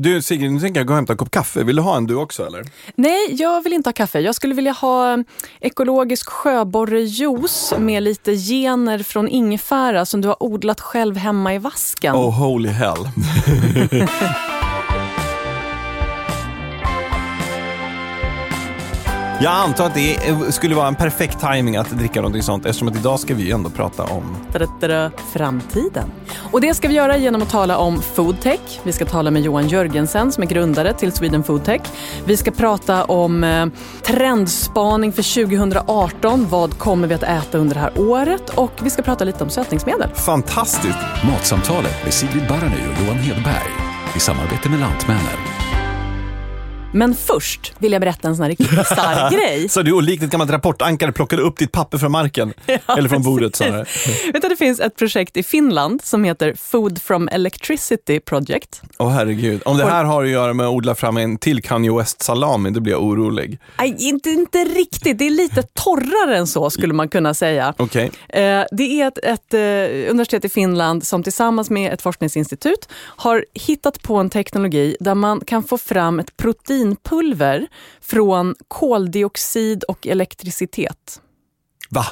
Du Sigrid, nu tänker jag gå och hämta en kopp kaffe. Vill du ha en du också eller? Nej, jag vill inte ha kaffe. Jag skulle vilja ha ekologisk sjöborrejuice med lite gener från ingefära som du har odlat själv hemma i vasken. Oh holy hell. Jag antar att det skulle vara en perfekt timing att dricka någonting sånt eftersom att idag ska vi ju ändå prata om Tadadada, framtiden. Och det ska vi göra genom att tala om foodtech. Vi ska tala med Johan Jörgensen som är grundare till Sweden Foodtech. Vi ska prata om eh, trendspaning för 2018. Vad kommer vi att äta under det här året? Och vi ska prata lite om sötningsmedel. Fantastiskt! Matsamtalet med Sigrid Barany och Johan Hedberg i samarbete med Lantmännen. Men först vill jag berätta en sån här riktigt bisarr grej. Så du likt ett gammalt rapportankare plockade upp ditt papper från marken. Eller från bordet. snarare. Vet du, det finns ett projekt i Finland som heter Food from Electricity Project. Åh herregud. Om det här har att göra med att odla fram en till Kanye West-salami, då blir jag orolig. Nej, inte, inte riktigt. Det är lite torrare än så skulle man kunna säga. Okej. Eh, Det är ett, ett eh, universitet i Finland som tillsammans med ett forskningsinstitut har hittat på en teknologi där man kan få fram ett proteinpulver från koldioxid och elektricitet. Va?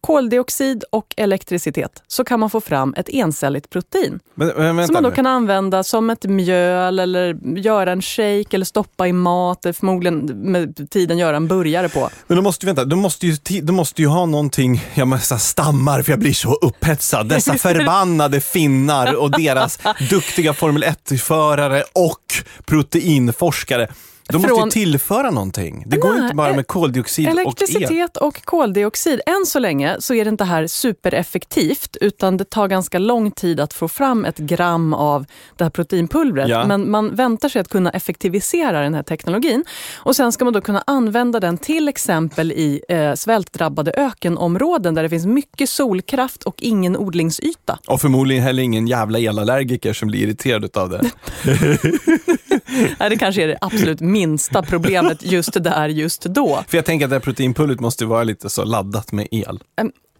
Koldioxid och elektricitet. Så kan man få fram ett encelligt protein. Men, men, som man då nu. kan använda som ett mjöl eller göra en shake eller stoppa i mat. Eller förmodligen med tiden göra en burgare på. Men då måste, vänta, då måste ju, då måste ju ha någonting, jag måste stammar för jag blir så upphetsad. Dessa förbannade finnar och deras duktiga Formel 1-förare och proteinforskare. De måste ju Från- tillföra någonting. Det går Nej, inte bara med koldioxid och el. Elektricitet och koldioxid. Än så länge så är det inte här supereffektivt utan det tar ganska lång tid att få fram ett gram av det här proteinpulvret. Ja. Men man väntar sig att kunna effektivisera den här teknologin. Och sen ska man då kunna använda den till exempel i eh, svältdrabbade ökenområden där det finns mycket solkraft och ingen odlingsyta. Och förmodligen heller ingen jävla elallergiker som blir irriterad av det. Nej, det kanske är det absolut minsta problemet just där, just då. För jag tänker att det här proteinpulvret måste vara lite så laddat med el.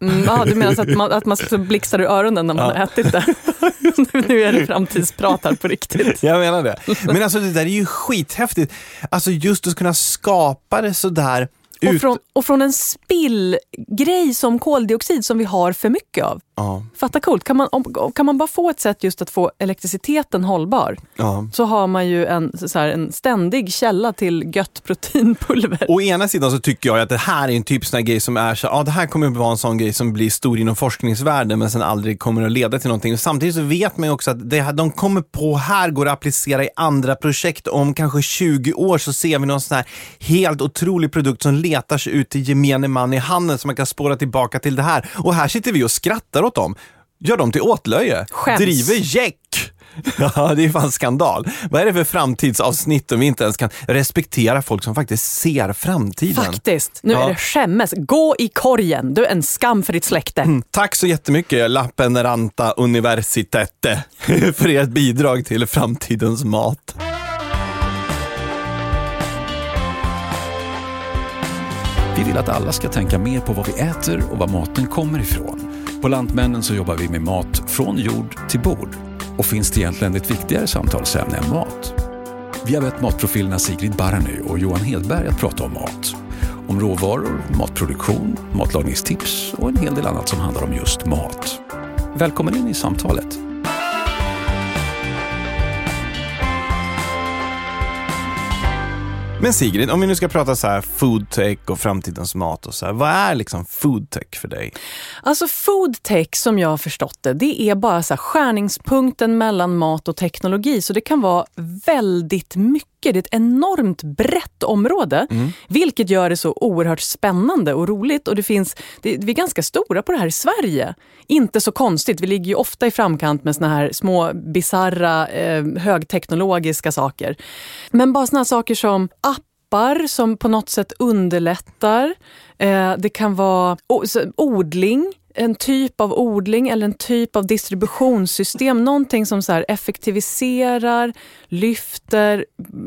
Mm, ja, du menar att man, att man så blixtrar ur öronen när man Ja. har ätit det? nu, är det framtidsprat här på riktigt. Jag menar det. Men alltså det där är ju skithäftigt. Alltså just att kunna skapa det sådär Och ut... från, och från en spillgrej som koldioxid som vi har för mycket av. Ja, Fatta coolt, kan man, om, kan man bara få ett sätt just att få elektriciteten hållbar ja. så har man ju en, så här, en ständig källa till gött proteinpulver. Å ena sidan så tycker jag att det här är en typ sån grej som är så, ja det här kommer att vara en sån grej som blir stor inom forskningsvärlden men sen aldrig kommer att leda till någonting. Samtidigt så vet man ju också att det här, de kommer på, här går att applicera i andra projekt. Om kanske 20 år så ser vi någon sån här helt otrolig produkt som letar sig ut till gemene man i handeln som man kan spåra tillbaka till det här. Och här sitter vi och skrattar åt dem. Gör dem till åtlöje. Skäms. Driver jäck. Ja, det är fan skandal. Vad är det för framtidsavsnitt om vi inte ens kan respektera folk som faktiskt ser framtiden? Faktiskt, nu Ja. är det skämmes. Gå i korgen, du är en skam för ditt släkte. Mm, Tack så jättemycket Lappeneranta Universitete för ert bidrag till framtidens mat. Vi vill att alla ska tänka mer på vad vi äter och var maten kommer ifrån. På Lantmännen så jobbar vi med mat från jord till bord. Och finns det egentligen ett viktigare samtalsämne än mat? Vi har bett matprofilerna Sigrid Barany och Johan Hedberg att prata om mat. Om råvaror, matproduktion, matlagningstips och en hel del annat som handlar om just mat. Välkommen in i samtalet. Men Sigrid, om vi nu ska prata så här foodtech och framtidens mat och så här, vad är liksom foodtech för dig? Alltså foodtech som jag har förstått det, det är bara så här skärningspunkten mellan mat och teknologi. Så det kan vara väldigt mycket. Det är ett enormt brett område, vilket gör det så oerhört spännande och roligt. Och det finns, det, vi är ganska stora på det här i Sverige. Inte så konstigt, vi ligger ju ofta i framkant med såna här små bizarra eh, högteknologiska saker. Men bara såna här saker som appar som på något sätt underlättar. Eh, det kan vara odling, en typ av odling eller en typ av distributionssystem. Någonting som så här effektiviserar, lyfter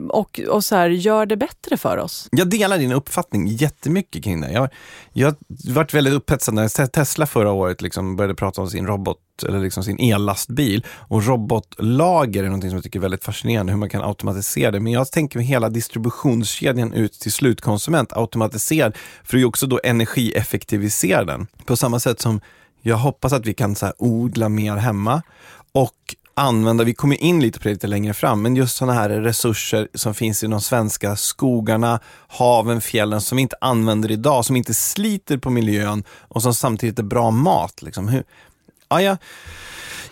och, och så här gör det bättre för oss. Jag delar din uppfattning jättemycket kring det. Jag, jag varit väldigt upphetsad när Tesla förra året liksom började prata om sin robot eller liksom sin ellastbil. Och robotlager är något som jag tycker är väldigt fascinerande, hur man kan automatisera det. Men jag tänker mig hela distributionskedjan ut till slutkonsument automatiserad, för att också då energieffektivisera den. På samma sätt som jag hoppas att vi kan så odla mer hemma och använda, vi kommer in lite på det lite längre fram, men just sådana här resurser som finns i de svenska skogarna, haven, fjällen som vi inte använder idag, som inte sliter på miljön och som samtidigt är bra mat. Liksom. Hur, ja, ja.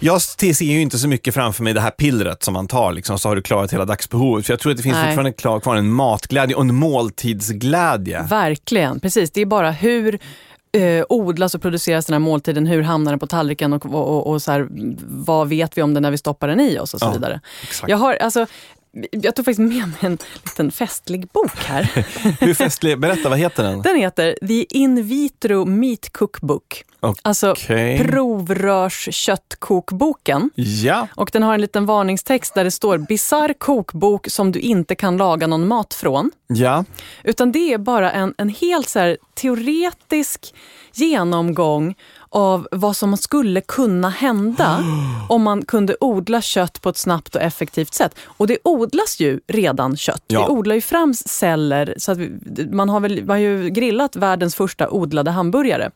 Jag ser ju inte så mycket framför mig det här pillret som man tar, liksom, så har du klarat hela dagsbehovet. För jag tror att det finns Nej. fortfarande klar, kvar en matglädje och en måltidsglädje. Verkligen, precis. Det är bara hur eh, odlas och produceras den här måltiden, hur hamnar den på tallriken och, och, och, och så här, vad vet vi om den när vi stoppar den i oss och så Ja, vidare. exakt. Jag, har, alltså, jag tog faktiskt med mig en liten festlig bok här. Hur festlig, berätta, vad heter den? Den heter The In Vitro Meat Cookbook. Alltså Okej. provrörsköttkokboken. Ja, Och den har en liten varningstext där det står bisarr kokbok som du inte kan laga någon mat från. ja. Utan det är bara en, en helt så teoretisk genomgång av vad som skulle kunna hända om man kunde odla kött på ett snabbt och effektivt sätt. Och det odlas ju redan kött. Ja. Vi odlar ju fram celler. Så att vi, man, har väl, man har ju grillat världens första odlade hamburgare.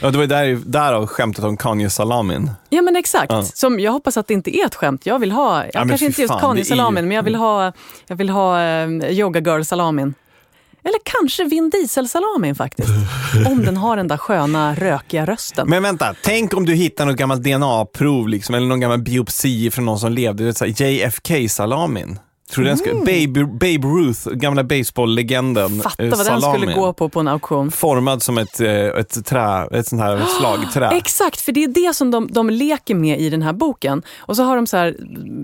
ja det var ju där, därav skämtet om Kanye-salamin. Ja men exakt. Ja. Som jag hoppas att det inte är ett skämt. Jag vill ha, ja, men kanske inte just är ju- Kanye-salamin, men jag vill ha, jag vill ha eh, Yoga Girl-salamin. Eller kanske Vin Diesel-salamin faktiskt. Om den har den där sköna rökiga rösten. Men vänta, tänk om du hittar något gammalt DNA-prov liksom, eller någon gammal biopsi från någon som levde, JFK-salamin. Tror den skulle, Babe, Babe Ruth, gamla baseball-legenden. Mm. Fatta eh, vad den skulle gå på på en auktion. Formad som ett, eh, ett trä, ett sånt här slagträ. Exakt, för det är det som de, de leker med i den här boken. Och så har de så här,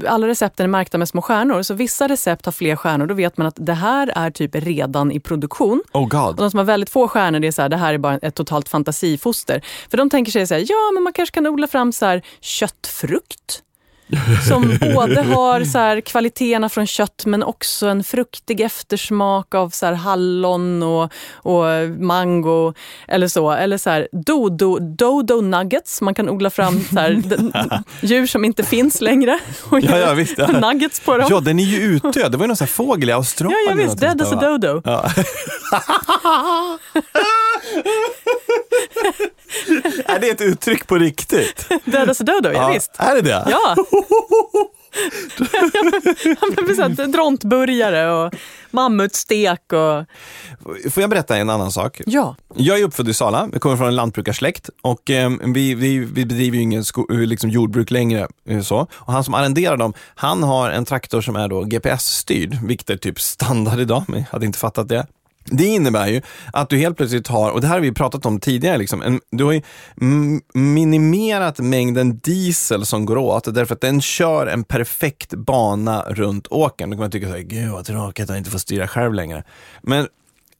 alla recepten är märkta med små stjärnor. Så vissa recept har fler stjärnor, då vet man att det här är typ redan i produktion. Oh Och god. de som har väldigt få stjärnor, det är så här, det här är bara ett totalt fantasifoster. För de tänker sig så här, ja men man kanske kan odla fram så här, köttfrukt. Som både har så här, kvaliteterna från kött men också en fruktig eftersmak av så här, hallon och, och mango. Eller så. Eller så här, dodo, dodo nuggets. Man kan odla fram så här, djur som inte finns längre. Och Ja, ja, visst, ja. nuggets på dem. Ja, den är ju utdöd. Det var ju någon sån här fågel i Australien. Ja, ja visst. Dead as a dodo. Ja. är det ett uttryck på riktigt? Dead as a dodo, ja, visst. Är det det? Ja. ja, drontburgare och mammutstek och... Får jag berätta en annan sak? Ja. Jag är uppfödd i Sala, jag kommer från en lantbrukarsläkt och eh, vi, vi, vi bedriver ju ingen liksom jordbruk längre. eh, Så. Och han som arrenderar dem, han har en traktor som är då GPS-styrd, vilket är typ standard idag, men jag hade inte fattat det. Det innebär ju att du helt plötsligt har, och det här har vi pratat om tidigare, liksom, en, du har ju minimerat mängden diesel som går åt därför att den kör en perfekt bana runt åkern. Då kan man tycka såhär, gud vad tråkigt att inte får styra själv längre. Men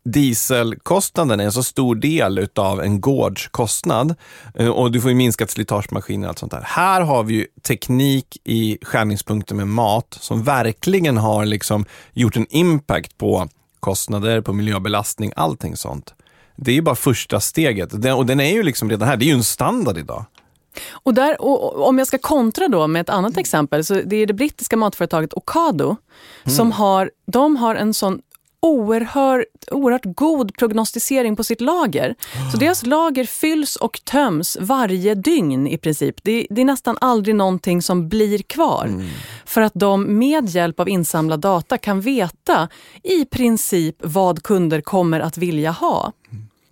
dieselkostnaden är en så stor del utav en gårds kostnad eh, och du får ju minskat slitagemaskiner och allt sånt där. Här har vi ju teknik i skärningspunkten med mat som verkligen har liksom gjort en impact på kostnader, på miljöbelastning, allting sånt. Det är ju bara första steget Den- och den är ju liksom redan här, det är ju en standard idag. Och, där, och, om jag ska kontra då med ett annat exempel, så det är det brittiska matföretaget Ocado som har, de har en sån oerhört, oerhört god prognostisering på sitt lager. Så deras lager fylls och töms varje dygn i princip. Det, det är nästan aldrig någonting som blir kvar. För att de med hjälp av insamlad data kan veta i princip vad kunder kommer att vilja ha.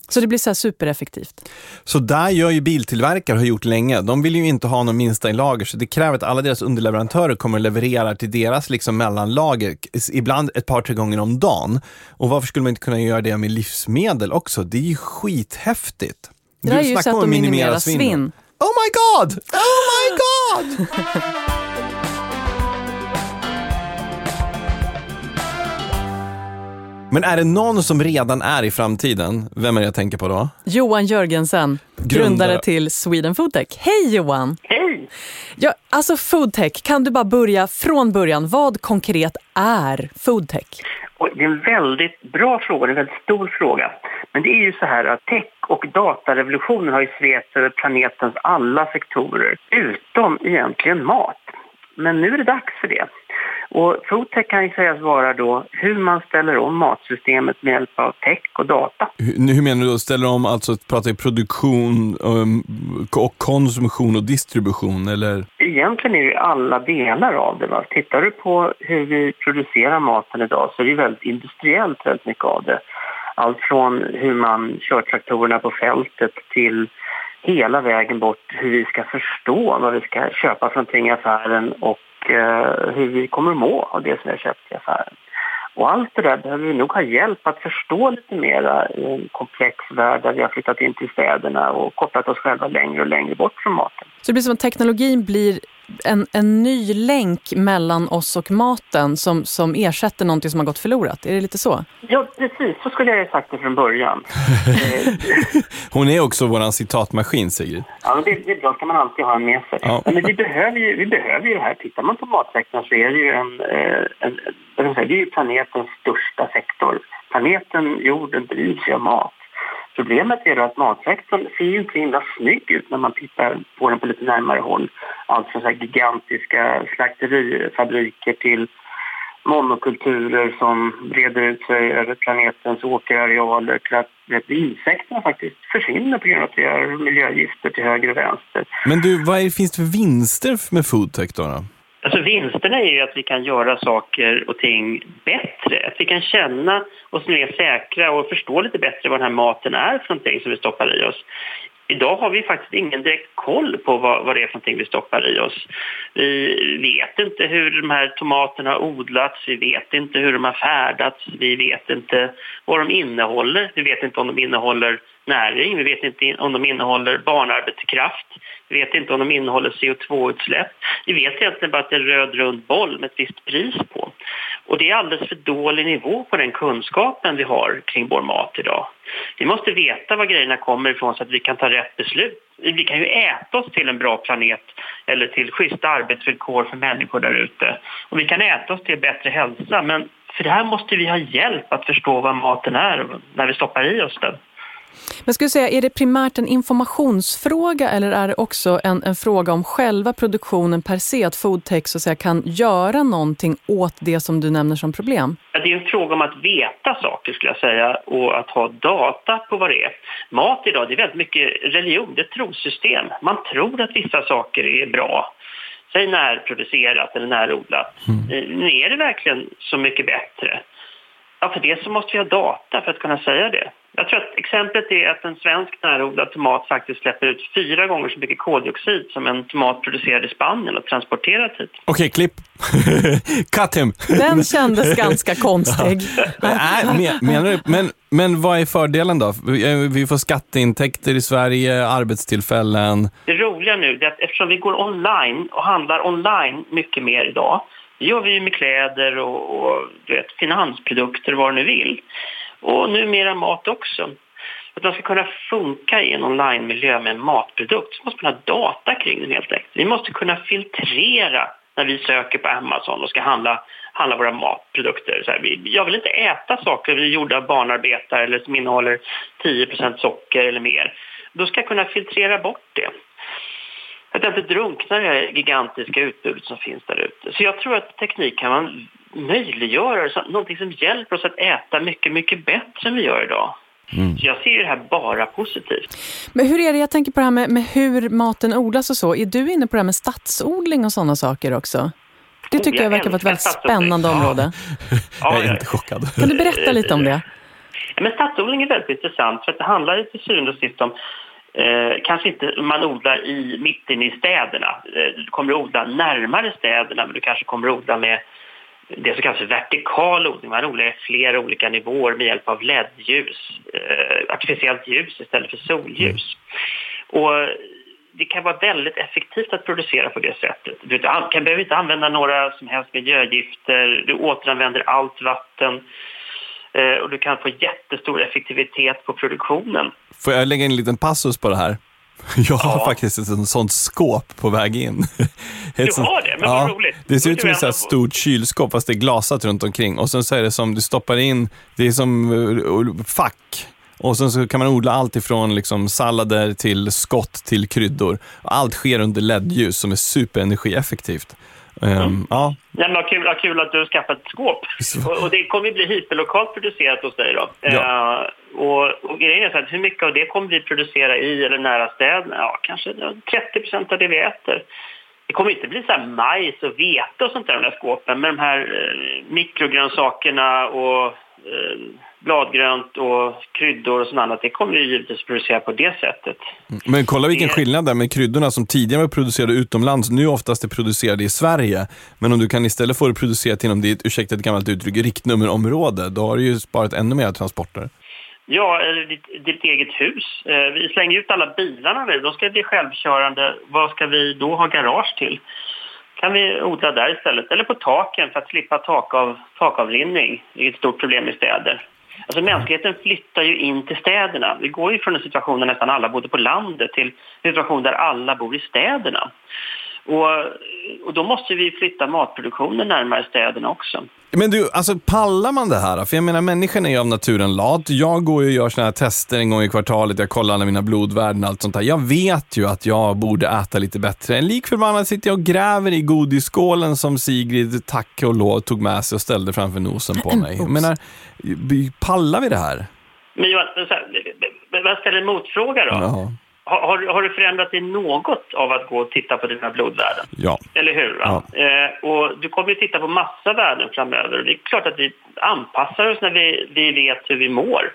Så det blir så supereffektivt. Så där gör ju biltillverkare, har gjort länge. De vill ju inte ha någon minsta i lager, så det kräver att alla deras underleverantörer kommer att leverera till deras liksom mellanlager, ibland ett par, tre gånger om dagen. Och varför skulle man inte kunna göra det med livsmedel också? Det är ju skithäftigt. Det där är ju om att minimera svinnen. svinn. Oh my god! Oh my god! Men är det någon som redan är i framtiden, vem är det jag tänker på då? Johan Jörgensen, grundare, Grundare. till Sweden Foodtech. Hej Johan! Hej! Ja, alltså foodtech, kan du bara börja från början? Vad konkret är foodtech? Och det är en väldigt bra fråga, en väldigt stor fråga. Men det är ju så här att tech och datarevolutionen har ju svept över planetens alla sektorer, utom egentligen mat. Men nu är det dags för det. Och foodtech kan ju sägas vara då hur man ställer om matsystemet med hjälp av tech och data. Hur, hur menar du då? Ställer om, alltså pratar i produktion um, och konsumtion och distribution eller? Egentligen är det alla delar av det. Va? Tittar du på hur vi producerar maten idag så är det väldigt industriellt väldigt mycket av det. Allt från hur man kör traktorerna på fältet till hela vägen bort hur vi ska förstå vad vi ska köpa för någonting i affären och Eh, hur vi kommer att må av det som vi har köpt i affären. Och allt det där behöver vi nog ha hjälp att förstå lite mera i en komplex värld där vi har flyttat in till städerna och kopplat oss själva längre och längre bort från maten. Så det blir som att teknologin blir en, en ny länk mellan oss och maten som, som ersätter någonting som har gått förlorat. Är det lite så? Ja, precis. Så skulle jag ha sagt det från början. Hon är också vår citatmaskin, Sigrid. Ja, men det, det är bra. ska man alltid ha med sig. Ja. Men vi behöver, ju, vi behöver ju det här. Tittar man på matsektorn så är det ju en, eh, en, en, det är ju planetens största sektor. Planeten, jorden, drivs ju av mat. Problemet är att matsektorn ser ju inte så himla snygg ut när man tittar på den på lite närmare håll. Allt från så gigantiska slakterifabriker till monokulturer som breder ut sig över planetens åkerarealer till att vet, insekterna faktiskt försvinner på grund av att vi har miljögifter till höger och vänster. Men du, vad är, finns det för vinster med foodtech då? då? Alltså vinsterna är ju att vi kan göra saker och ting bättre. Att vi kan känna oss mer säkra och förstå lite bättre vad den här maten är för någonting som vi stoppar i oss. Idag har vi faktiskt ingen direkt koll på vad, vad det är för någonting vi stoppar i oss. Vi vet inte hur de här tomaterna har odlats, vi vet inte hur de har färdats, vi vet inte vad de innehåller, vi vet inte om de innehåller näring, vi vet inte om de innehåller barnarbetskraft, vi vet inte om de innehåller CO2-utsläpp. Vi vet egentligen bara att det är en röd rund boll med ett visst pris på. Och det är alldeles för dålig nivå på den kunskapen vi har kring vår mat idag. Vi måste veta var grejerna kommer ifrån så att vi kan ta rätt beslut. Vi kan ju äta oss till en bra planet eller till schyssta arbetsvillkor för människor där ute. Och vi kan äta oss till bättre hälsa men för det här måste vi ha hjälp att förstå vad maten är när vi stoppar i oss den. Men skulle säga, är det primärt en informationsfråga eller är det också en, en fråga om själva produktionen per se, att foodtech så att säga, kan göra någonting åt det som du nämner som problem? Det är en fråga om att veta saker skulle jag säga och att ha data på vad det är. Mat idag det är väldigt mycket religion, det är ett trossystem. Man tror att vissa saker är bra. Säg närproducerat eller närodlat. Mm. Eh, är det verkligen så mycket bättre? Ja, för det så måste vi ha data för att kunna säga det. Jag tror att exemplet är att en svensk närodlad tomat faktiskt släpper ut fyra gånger så mycket koldioxid som en tomat producerad i Spanien och transporterad hit. Okej, okay, klipp. Cut him. Den kändes ganska konstig. Nej, menar du? Men, men vad är fördelen då? Vi får skatteintäkter i Sverige, arbetstillfällen. Det roliga nu är att eftersom vi går online och handlar online mycket mer idag det gör vi med kläder och, och du vet, finansprodukter vad du nu vill och numera mat också. För Att man ska kunna funka i en online-miljö med en matprodukt så måste man ha data kring den helt enkelt. Vi måste kunna filtrera när vi söker på Amazon och ska handla, handla våra matprodukter. Så här, jag vill inte äta saker vi gjorda av barnarbetare eller som innehåller 10% socker eller mer. Då ska jag kunna filtrera bort det. Att jag inte drunknar i det gigantiska utbudet som finns där ute. Så jag tror att teknik kan man möjliggöra, så, någonting som hjälper oss att äta mycket, mycket bättre än vi gör idag. Mm. Så jag ser det här bara positivt. Men hur är det, jag tänker på det här med, med, hur maten odlas och så. Är du inne på det här med stadsodling och sådana saker också? Det tycker jag, jag verkar vara ett väldigt spännande område. Ja. jag är inte chockad. Kan du berätta lite om det? Men stadsodling är väldigt intressant för att det handlar till syvende och sist om Eh, kanske inte man odlar i, mitt inne i städerna. Eh, du kommer att odla närmare städerna men du kanske kommer att odla med det som kallas vertikal odling. Man odlar i flera olika nivåer med hjälp av LED-ljus, eh, artificiellt ljus istället för solljus. Och det kan vara väldigt effektivt att producera på det sättet. Du kan, behöver inte använda några som helst miljögifter, du återanvänder allt vatten och du kan få jättestor effektivitet på produktionen. Får jag lägga in en liten passus på det här? Jag har Ja. faktiskt ett sånt skåp på väg in. Ett Du har det? Men vad roligt. Det ser ut som ett stort kylskåp fast det är glasat runt omkring. Och sen så är det som, du stoppar in, det är som uh, fack. Och sen så kan man odla allt ifrån liksom sallader till skott till kryddor. Allt sker under LED-ljus som är superenergieffektivt. Ehm, Ja, Nej, men vad, kul, kul att du har skaffat ett skåp. Och, och det kommer ju bli hyperlokalt producerat hos dig då. Ja. Eh, och, och grejen är så att hur mycket av det kommer vi producera i eller nära städerna? Ja, kanske 30 procent av det vi äter. Det kommer inte bli så här majs och vete och sånt där i de här skåpen. Men de här eh, mikrogrönsakerna och eh, bladgrönt och kryddor och sånt annat, det kommer vi givetvis producera på det sättet. men kolla vilken Det- skillnad där med kryddorna som tidigare var producerade utomlands, nu oftast är producerade i Sverige. Men om du kan istället få det producerat inom ditt, ursäkta ett gammalt uttryck, riktnummerområde, då har du ju sparat ännu mer transporter. Ja, eller ditt, ditt eget hus. Eh, vi slänger ut alla bilarna nu. De ska bli självkörande. Vad ska vi då ha garage till? kan vi odla där istället. Eller på taken för att slippa tak av, takavrinning. Det är ett stort problem i städer. Alltså mänskligheten flyttar ju in till städerna. Vi går ju från en situation där nästan alla bodde på landet till en situation där alla bor i städerna. Och, och då måste vi flytta matproduktionen närmare städerna också. Men du, alltså pallar man det här? För jag menar, människan är ju av naturen lat. Jag går ju och gör såna här tester en gång i kvartalet. Jag kollar alla mina blodvärden och allt sånt där. Jag vet ju att jag borde äta lite bättre. Lik förbannat sitter jag och gräver i godisskålen som Sigrid, tack och lov, tog med sig och ställde framför nosen på En mig. Jag menar, pallar vi det här? Men Johan, jag ställer en motfråga då. Ja. Har, har, du förändrat dig något av att gå och titta på dina blodvärden? Ja. Eller hur? Va? Eh, och du kommer ju titta på massa värden framöver. Det är klart att vi anpassar oss när vi, vi vet hur vi mår.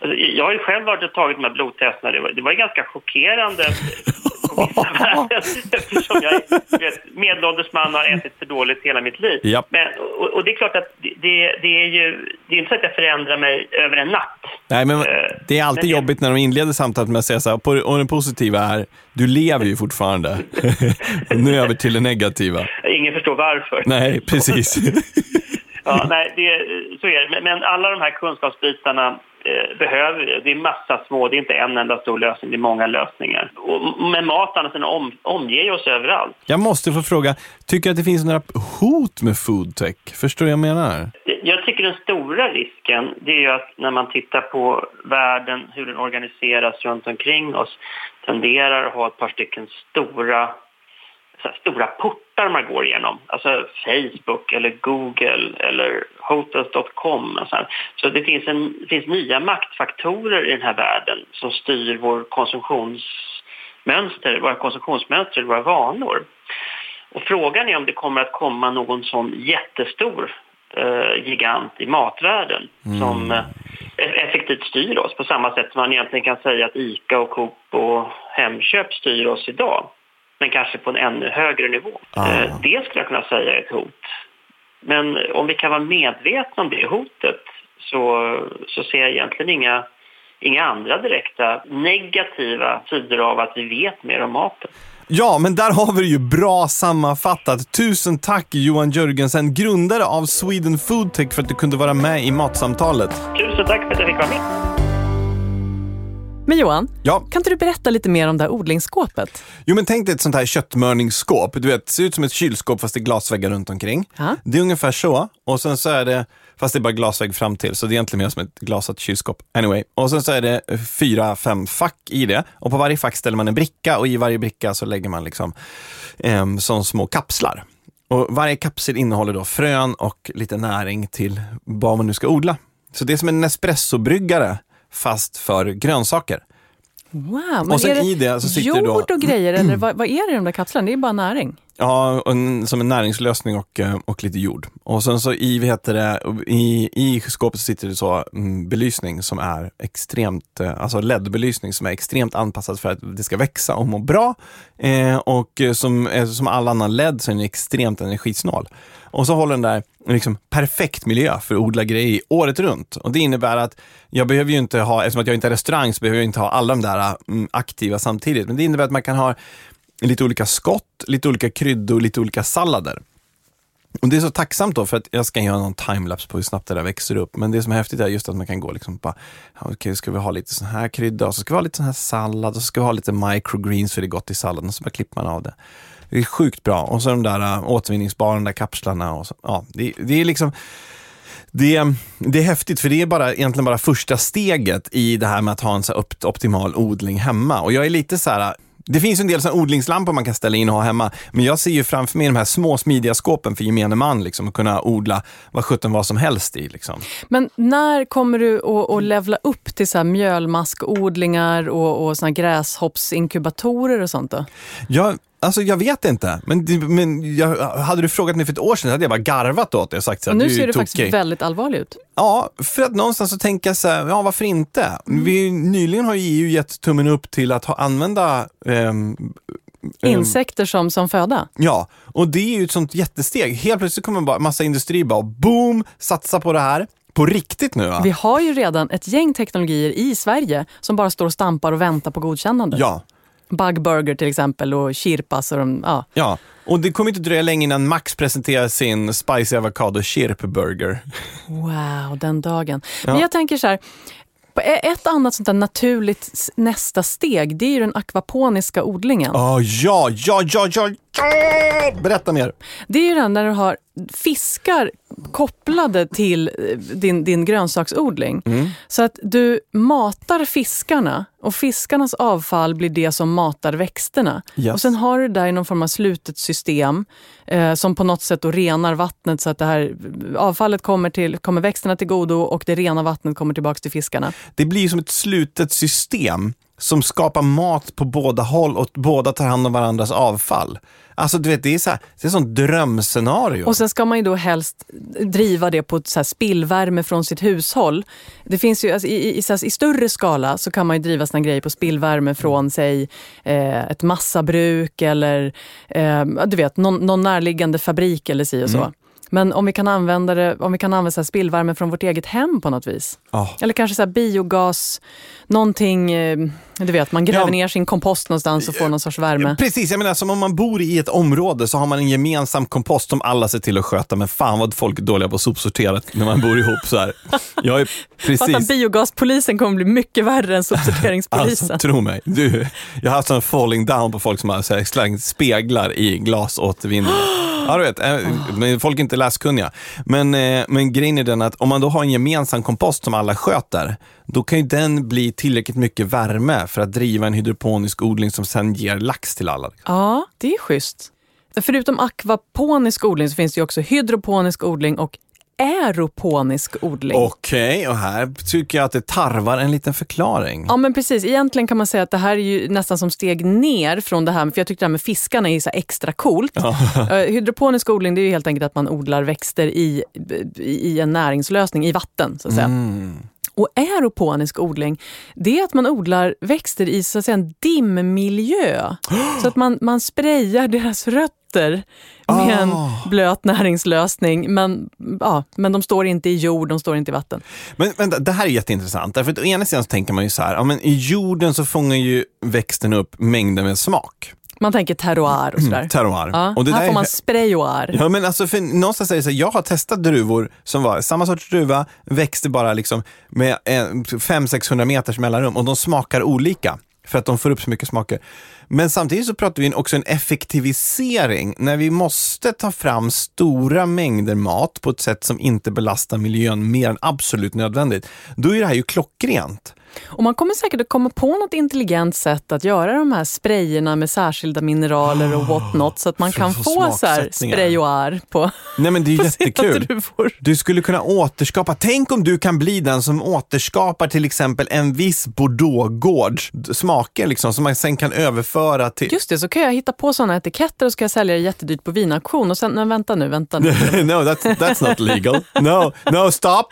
Alltså, jag har ju själv varit och tagit de här blodtesterna. Det var, det var ganska chockerande eftersom jag vet, medelålders man och har ätit för dåligt hela mitt liv. Japp. Men, och, och det är klart att det, det, är ju det är inte så att jag förändrar mig över en natt. Nej, men Eh, det är alltid men jobbigt när de inleder samtalet med att säga så här, och det positiva är, du lever ju fortfarande. nu över till det negativa. Ingen förstår varför. Nej, precis. Ja, nej, det, så är det. Men, alla de här kunskapsbitarna behöver vi. Det är massa små, det är inte en enda stor lösning, det är många lösningar. Och, men maten om, omger oss överallt. Jag måste få fråga, tycker du att det finns några hot med foodtech? Förstår du vad jag menar? Jag tycker den stora risken det är ju att när man tittar på världen, hur den organiseras runt omkring oss tenderar att ha ett par stycken stora, här, stora portar man går igenom. Alltså Facebook eller Google eller Hotels.com. Så, här. så det finns, en, det finns nya maktfaktorer i den här världen som styr vår konsumtionsmönster, våra konsumtionsmönster, våra vanor. Och frågan är om det kommer att komma någon sån jättestor eh, gigant i matvärlden som eh, effektivt styr oss på samma sätt som man egentligen kan säga att ICA och Coop och Hemköp styr oss idag. Men kanske på en ännu högre nivå. Ah. Eh, det skulle jag kunna säga är ett hot. Men om vi kan vara medvetna om det hotet så, så ser jag egentligen inga, inga andra direkta negativa sidor av att vi vet mer om maten. Ja, men där har vi det ju bra sammanfattat. Tusen tack Johan Jörgensen, grundare av Sweden Foodtech för att du kunde vara med i Matsamtalet. Tusen tack för att jag fick vara med. Men Johan, Ja, kan inte du berätta lite mer om det här odlingsskåpet? jo men tänk dig ett sånt här köttmörningsskåp. Du vet, det ser ut som ett kylskåp fast det är glasväggar runt omkring. Ja. Det är ungefär så. Och sen så är det, fast det är bara glasvägg fram till, så det är egentligen mer som ett glasat kylskåp. Anyway, och sen så är det fyra, fem fack i det. Och på varje fack ställer man en bricka och i varje bricka så lägger man liksom um, som små kapslar. Och varje kapsel innehåller då frön och lite näring till vad man nu ska odla. Så det är som en Nespresso-bryggare fast för grönsaker. Wow, men Och sen är det i det så sitter jord då- och grejer eller vad, vad är det i de där kapslarna? Det är bara näring. Ja, en, som en näringslösning och, eh, och lite jord. Och sen så i, vad heter det, i, i skåpet sitter det så mm, belysning som är extremt, eh, alltså LED-belysning som är extremt anpassad för att det ska växa och må bra. Eh, och eh, som, som all annan LED så är den extremt energisnal. Och så håller den där liksom perfekt miljö för att odla grejer i året runt. Och det innebär att jag behöver ju inte ha, eftersom att jag inte är restaurang, så behöver jag inte ha alla de där mm, aktiva samtidigt. Men det innebär att man kan ha lite olika skott, lite olika kryddor, lite olika sallader. Och det är så tacksamt då, för att jag ska göra någon timelapse på hur snabbt det där växer upp. Men det som är häftigt är just att man kan gå liksom bara, okej, okej, ska vi ha lite sån här krydda och så ska vi ha lite sån här sallad och så ska vi ha lite microgreens för det är gott i salladen och så bara klipper man av det. Det är sjukt bra. Och så de där uh, återvinningsbara, de där kapslarna och så. Ja, det, det är liksom det, är- det är häftigt för det är bara, egentligen bara första steget i det här med att ha en så upp, optimal odling hemma. Och jag är lite så här, det finns en del odlingslampor man kan ställa in och ha hemma, men jag ser ju framför mig de här små smidiga skåpen för gemene man, liksom, att kunna odla vad sjutton vad som helst i. Liksom. Men när kommer du att, att levla upp till så här mjölmaskodlingar och, och såna gräshoppsinkubatorer och sånt då? Jag, alltså jag vet inte, men, men jag, hade du frågat mig för ett år sedan hade jag bara garvat åt det och sagt så här, nu du ser det tokig. faktiskt väldigt allvarligt ut. Ja, för att någonstans så tänka så här, ja varför inte? Vi, nyligen har ju EU gett tummen upp till att ha, använda ehm, Insekter som, som föda. Ja, och det är ju ett sånt jättesteg. Helt plötsligt kommer bara massa industri bara boom, satsa på det här. På riktigt nu va? Vi har ju redan ett gäng teknologier i Sverige som bara står och stampar och väntar på godkännande. Ja, Bugburger till exempel och Chirpas och de, ja. ja. Och det kommer inte dröja länge innan Max presenterar sin Spicy Avocado Chirp Burger. Wow, den dagen. Ja. Men jag tänker så här, ett annat sånt naturligt nästa steg, det är ju den akvaponiska odlingen. Oh, ja, ja, ja, ja! Berätta mer. Det är ju den där du har fiskar kopplade till eh, din, din grönsaksodling. Mm. Så att du matar fiskarna och fiskarnas avfall blir det som matar växterna. Yes. Och sen har du där i någon form av slutet system eh, som på något sätt då renar vattnet så att det här avfallet kommer, till, kommer växterna till godo och det rena vattnet kommer tillbaka till fiskarna. Det blir som ett slutet system som skapar mat på båda håll och båda tar hand om varandras avfall. Alltså du vet, det är, så här, det är sånt drömscenario. Och sen ska man ju då helst driva det på så spillvärme från sitt hushåll. Det finns ju, alltså, i, i, här, I större skala så kan man ju driva såna grejer på spillvärme från, säg, eh, ett massabruk eller eh, du vet, någon, någon närliggande fabrik eller si och så. Men om vi kan använda, det, om vi kan använda så spillvärme från vårt eget hem på något vis. Ja. Eller kanske så här biogas, någonting, eh, du vet, man gräver Ja. ner sin kompost någonstans och får någon sorts värme. Precis, jag menar som om man bor i ett område så har man en gemensam kompost som alla ser till att sköta, men fan vad folk är dåliga på att sopsortera när man bor ihop så här. Jag är precis... biogaspolisen kommer bli mycket värre än sopsorteringspolisen. Alltså, tro mig. Du, jag har haft sån falling down på folk som har så här, slängt speglar i glasåtervinning. Ja, du vet, eh, folk är inte läskunniga. Men, eh, men grejen är den att om man då har en gemensam kompost som alla sköter, då kan ju den bli tillräckligt mycket värme för att driva en hydroponisk odling som sen ger lax till alla. Ja, det är schysst. Förutom akvaponisk odling så finns det också hydroponisk odling och aeroponisk odling. Okej, och här tycker jag att det tarvar en liten förklaring. Ja men precis, egentligen kan man säga att det här är ju nästan som steg ner från det här, för jag tyckte det här med fiskarna är så extra coolt. Eh, Hydroponisk odling det är ju helt enkelt att man odlar växter i, i en näringslösning, i vatten så att säga. Mm. Och aeroponisk odling, det är att man odlar växter i så att säga, en dimmiljö. så att man, man sprayar deras rötter med en Ah. blöt näringslösning. Men, ja, men de står inte i jord, de står inte i vatten. Men vänta, det här är jätteintressant. Därför att å ena sidan så tänker man ju så här, ja, men i jorden så fångar ju växten upp mängder med smak. Man tänker terroir och sådär. Terroir. Ja, Mm, Och det här där får man sprayoir. Ja, men alltså för någonstans det så här, jag har testat druvor som var samma sorts druva, växte bara liksom med 500-600 meters mellanrum och de smakar olika för att de får upp så mycket smaker. Men samtidigt så pratar vi också en effektivisering när vi måste ta fram stora mängder mat på ett sätt som inte belastar miljön mer än absolut nödvändigt. Då är det här ju klockrent. Och man kommer säkert att komma på något intelligent sätt att göra de här sprayerna med särskilda mineraler och what not så att man För kan få så här sprayoir på, Nej men det är ju jättekul. Du skulle kunna återskapa, tänk om du kan bli den som återskapar till exempel en viss bordeauxgårds smaker liksom, som man sen kan överföra till... Just det, så kan jag hitta på sådana etiketter och ska jag sälja det jättedyrt på vinauktion och sen, nej, vänta nu, vänta nu. no, that's, that's not legal. No, no, stop!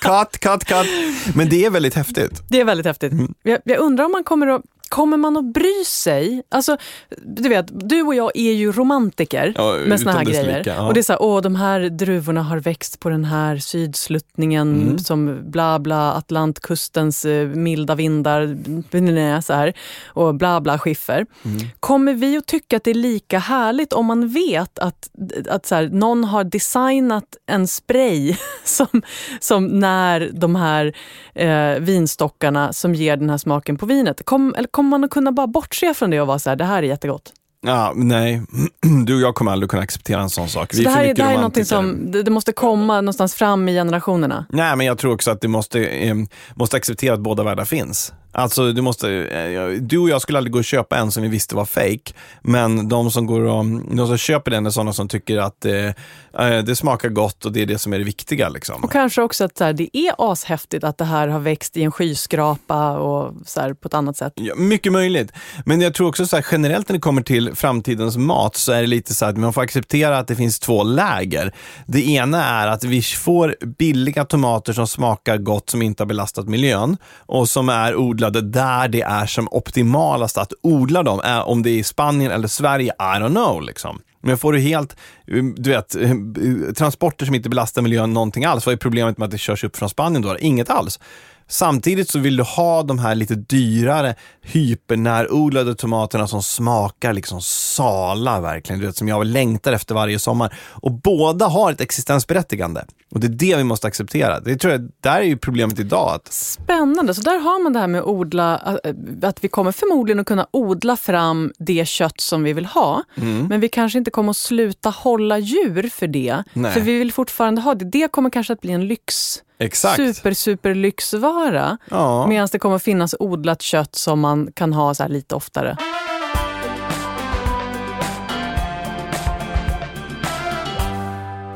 cut, cut, cut. Men det är väldigt häftigt. Det är väldigt häftigt. Mm. Jag, jag undrar om man kommer att Kommer man att bry sig? Alltså, du vet, du och jag är ju romantiker Ja, med såna här grejer. like, ja. Och det är så här, åh de här druvorna har växt på den här sydsluttningen Mm. som bla bla, Atlantkustens eh, milda vindar, så här, och bla bla skiffer. Mm. Kommer vi att tycka att det är lika härligt om man vet att, att så här, någon har designat en spray som, som när de här eh, vinstockarna som ger den här smaken på vinet. Kom, eller kommer man att kunna bara bortse från det och vara så här, det här är jättegott? Ja, nej, du och jag kommer aldrig kunna acceptera en sån sak. Så det är för här, är- det här är någonting som det, det måste komma någonstans fram i generationerna. Nej, men jag tror också att du måste, eh, måste acceptera att båda världar finns. Alltså, du, måste, eh, du och jag skulle aldrig gå och köpa en som vi visste var fake. men de som, går och, de som köper den är sådana som tycker att eh, eh, det smakar gott och det är det som är det viktiga. Liksom. Och kanske också att här, det är ashäftigt att det här har växt i en skyskrapa och så här, på ett annat sätt. Ja, mycket möjligt. Men jag tror också så här, generellt när det kommer till framtidens mat så är det lite så att man får acceptera att det finns två läger. Det ena är att vi får billiga tomater som smakar gott som inte har belastat miljön och som är odlade där det är som optimalast att odla dem. Om det är i Spanien eller Sverige, I don't know. Liksom. Men får du helt, du vet, eh, transporter som inte belastar miljön någonting alls, vad är problemet med att det körs upp från Spanien då? Inget alls. Samtidigt så vill du ha de här lite dyrare hypernärodlade tomaterna som smakar liksom sala verkligen, du vet, som jag längtar efter varje sommar. Och båda har ett existensberättigande. Och det är det vi måste acceptera. Det tror jag, där är ju problemet idag. Att, Spännande, så där har man det här med att odla, äh, att vi kommer förmodligen att kunna odla fram det kött som vi vill ha. Mm. Men vi kanske inte kommer att sluta hålla djur för det. Nej. För vi vill fortfarande ha det. Det kommer kanske att bli en lyx, exakt. super, super lyxvara. Ja. Medan det kommer finnas odlat kött som man kan ha så lite oftare.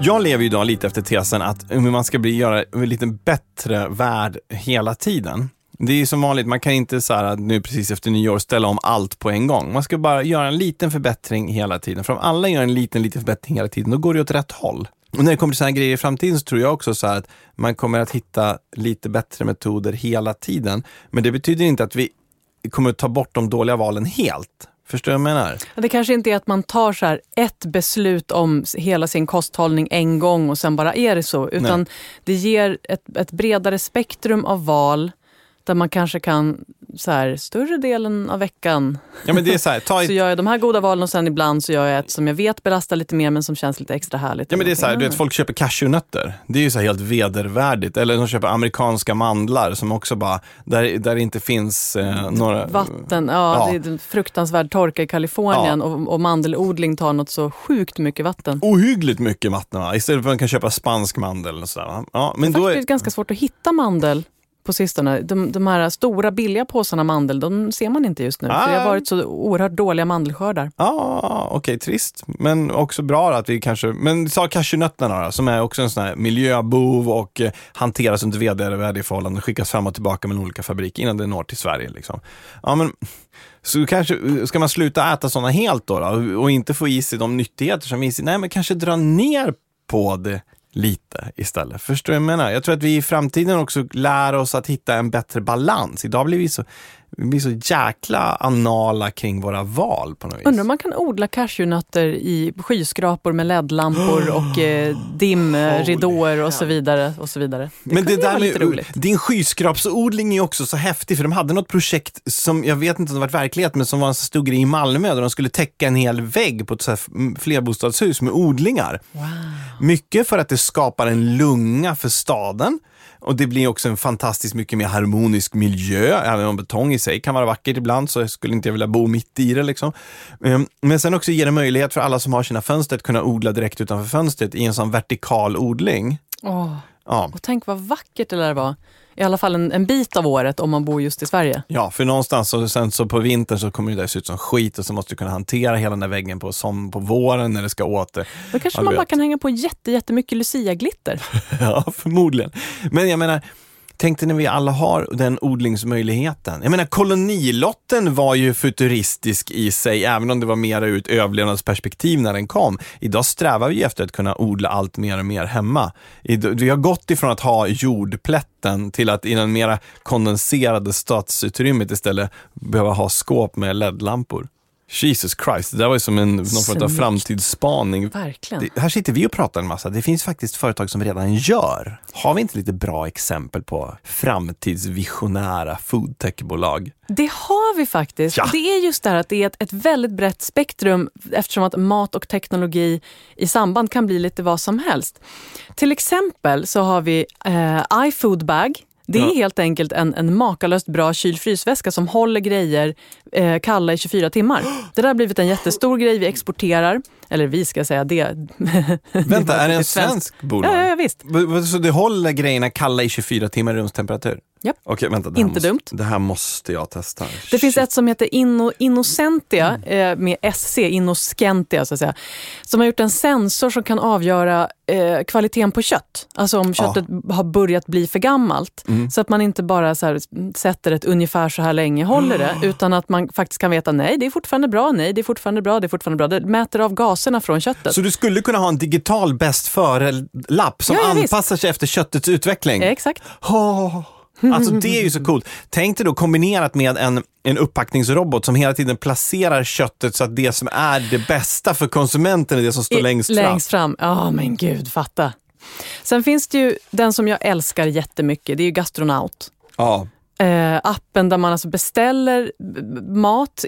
Jag lever idag lite efter tesen att man ska bli, göra en lite bättre värld hela tiden. Det är ju som vanligt, man kan inte så här, nu precis efter nyår ställa om allt på en gång. Man ska bara göra en liten förbättring hela tiden. För om alla gör en liten, liten förbättring hela tiden, då går det åt rätt håll. Och när det kommer till sådana grejer i framtiden så tror jag också så att man kommer att hitta lite bättre metoder hela tiden. Men det betyder inte att vi kommer att ta bort de dåliga valen helt. Förstår du vad jag menar? Det kanske inte är att man tar så här ett beslut om hela sin kosthållning en gång och sen bara är det så. Utan Nej. det ger ett, ett bredare spektrum av val där man kanske kan, så här, större delen av veckan Ja, men det är så här, ta ett så gör jag de här goda valen och sen ibland så gör jag ett som jag vet belastar lite mer men som känns lite extra härligt. Ja men det är så här, du vet, folk köper cashewnötter. Det är ju så helt vedervärdigt. Eller de köper amerikanska mandlar som också bara, där, där det inte finns eh, några... Vatten, ja, Ja. det är en fruktansvärd torka i Kalifornien och, och mandelodling tar något så sjukt mycket vatten. Ohyggligt mycket vatten va? Istället för att man kan köpa spansk mandel och sådär. va? Ja, men det då faktiskt är, ganska svårt att hitta mandel på sistone. De, de här stora billiga påsarna mandel, de ser man inte just nu. För det Ah. har varit så oerhört dåliga mandelskördar. Ja, okej, trist. Men också bra att vi kanske, men ta cashewnötterna då, som är också en sån här miljöbov och eh, hanteras under vedervärdiga förhållanden skickas fram och tillbaka mellan olika fabriker innan det når till Sverige. Liksom. Ja, men så kanske, ska man sluta äta sådana helt då, då och inte få i sig de nyttigheter som finns i, nej men kanske dra ner på det lite istället. Förstår du vad jag menar? Jag tror att vi i framtiden också lär oss att hitta en bättre balans. Idag blir vi så, vi blir så jäkla anala kring våra val på något vis. Undrar om man kan odla cashewnötter i skyskrapor med LED-lampor och eh, dimridåer och så vidare. Och så vidare. Det Men det där med, din skyskrapsodling är också så häftig, för de hade något projekt som, jag vet inte om det var verklighet, men som var en stor grej i Malmö, där de skulle täcka en hel vägg på ett så här flerbostadshus med odlingar. Mycket för att det skapar en lunga för staden. Och det blir också en fantastiskt mycket mer harmonisk miljö, även om betong i sig kan vara vackert ibland så skulle inte jag vilja bo mitt i det. Liksom. Ehm, Men sen också ger det möjlighet för alla som har sina fönster att kunna odla direkt utanför fönstret i en sån vertikal odling. Åh, Ja. och tänk vad vackert det lär vara. I alla fall en, en bit av året om man bor just i Sverige. Ja, för någonstans och sen så på vintern så kommer det där se ut som skit och så måste du kunna hantera hela den där väggen på, som på våren när det ska åter. Då kanske du man bara kan hänga på jätte, jättemycket Lucia-glitter. ja, förmodligen. Men jag menar, Tänk dig när vi alla har den odlingsmöjligheten. Jag menar, kolonilotten var ju futuristisk i sig, även om det var mera ur ett överlevnadsperspektiv när den kom. Idag strävar vi efter att kunna odla allt mer och mer hemma. Vi har gått ifrån att ha jordplätten till att i den mera kondenserade stadsutrymmet istället behöva ha skåp med LED-lampor. Jesus Christ, det där var ju som en, någon form av framtidsspaning. Verkligen. Det, här sitter vi och pratar en massa. Det finns faktiskt företag som redan gör. Har vi inte lite bra exempel på framtidsvisionära foodtechbolag? Det har vi faktiskt. Ja. Det är just det här att det är ett, ett väldigt brett spektrum eftersom att mat och teknologi i samband kan bli lite vad som helst. Till exempel så har vi eh, iFoodbag det är ja. helt enkelt en, en makalöst bra kylfrysväska som håller grejer eh, kalla i 24 timmar. Det där har blivit en jättestor grej vi exporterar. Eller vi ska säga det. Vänta, är det en svensk bolag? Ja, ja, visst. Så det håller grejerna kalla i 24 timmar i rumstemperatur? Yep. Okej, vänta. Det Inte måste, dumt. Det här måste jag testa. Det Shit. finns ett som heter Inno, Innocentia, eh, med SC, Innoscentia så att säga, som har gjort en sensor som kan avgöra eh, kvaliteten på kött. Alltså om köttet ja. har börjat bli för gammalt. Mm. Så att man inte bara så här, sätter ett ungefär så här länge, håller det, utan att man faktiskt kan veta nej, det är fortfarande bra, nej, det är fortfarande bra, det är fortfarande bra. Det mäter av gaserna från köttet. Så du skulle kunna ha en digital bäst före-lapp som ja, anpassar sig efter köttets utveckling? Ja, exakt. Oh. Alltså det är ju så coolt. Tänk dig då kombinerat med en, en upppackningsrobot som hela tiden placerar köttet så att det som är det bästa för konsumenten är det som står I, längst fram. Längst fram, ja oh, men gud, fatta. Sen finns det ju den som jag älskar jättemycket, det är ju Gastronaut. Ja. Eh, appen där man alltså beställer mat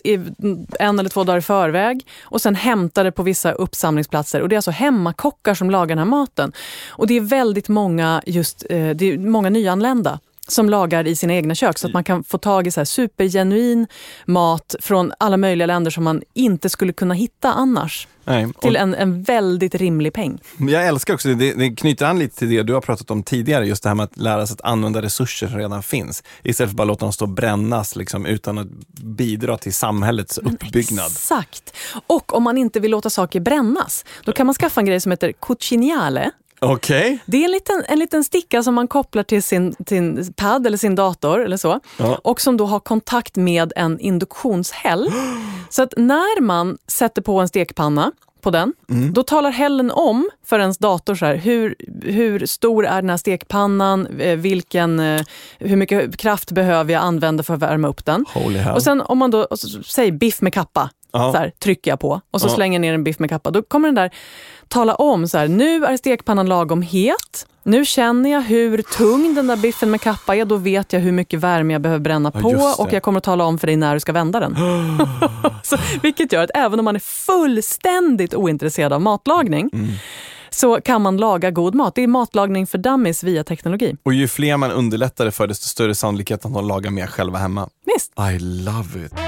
en eller två dagar i förväg och sen hämtar det på vissa uppsamlingsplatser. Och Det är alltså hemmakockar som lagar den här maten. Och Det är väldigt många, just, eh, det är många nyanlända som lagar i sina egna kök så att man kan få tag i så här supergenuin mat från alla möjliga länder som man inte skulle kunna hitta annars. Nej, till en, en väldigt rimlig peng. Jag älskar också, det, det knyter an lite till det du har pratat om tidigare, just det här med att lära sig att använda resurser som redan finns. Istället för att bara låta dem stå och brännas liksom, utan att bidra till samhällets Men uppbyggnad. Exakt. Och om man inte vill låta saker brännas, då kan man skaffa en grej som heter cuciniale Okay. Det är en liten, en liten sticka som man kopplar till sin, sin pad eller sin dator eller så. Ja. Och som då har kontakt med en induktionshäll. så att när man sätter på en stekpanna på den, mm. då talar hällen om för ens dator så här, hur, hur stor är den här stekpannan, eh, vilken, eh, hur mycket kraft behöver jag använda för att värma upp den. Och sen om man då, säger biff med kappa, så här, trycker jag på och så ja. slänger jag ner en biff med kappa. Då kommer den där tala om så här, nu är stekpannan lagom het. Nu känner jag hur tung den där biffen med kappa är. Då vet jag hur mycket värme jag behöver bränna på ja, och jag kommer att tala om för dig när du ska vända den. så, vilket gör att även om man är fullständigt ointresserad av matlagning mm så kan man laga god mat. Det är matlagning för dummies via teknologi. Och ju fler man underlättar det för, desto större sannolikhet att de lagar mer själva hemma. Visst. I love it.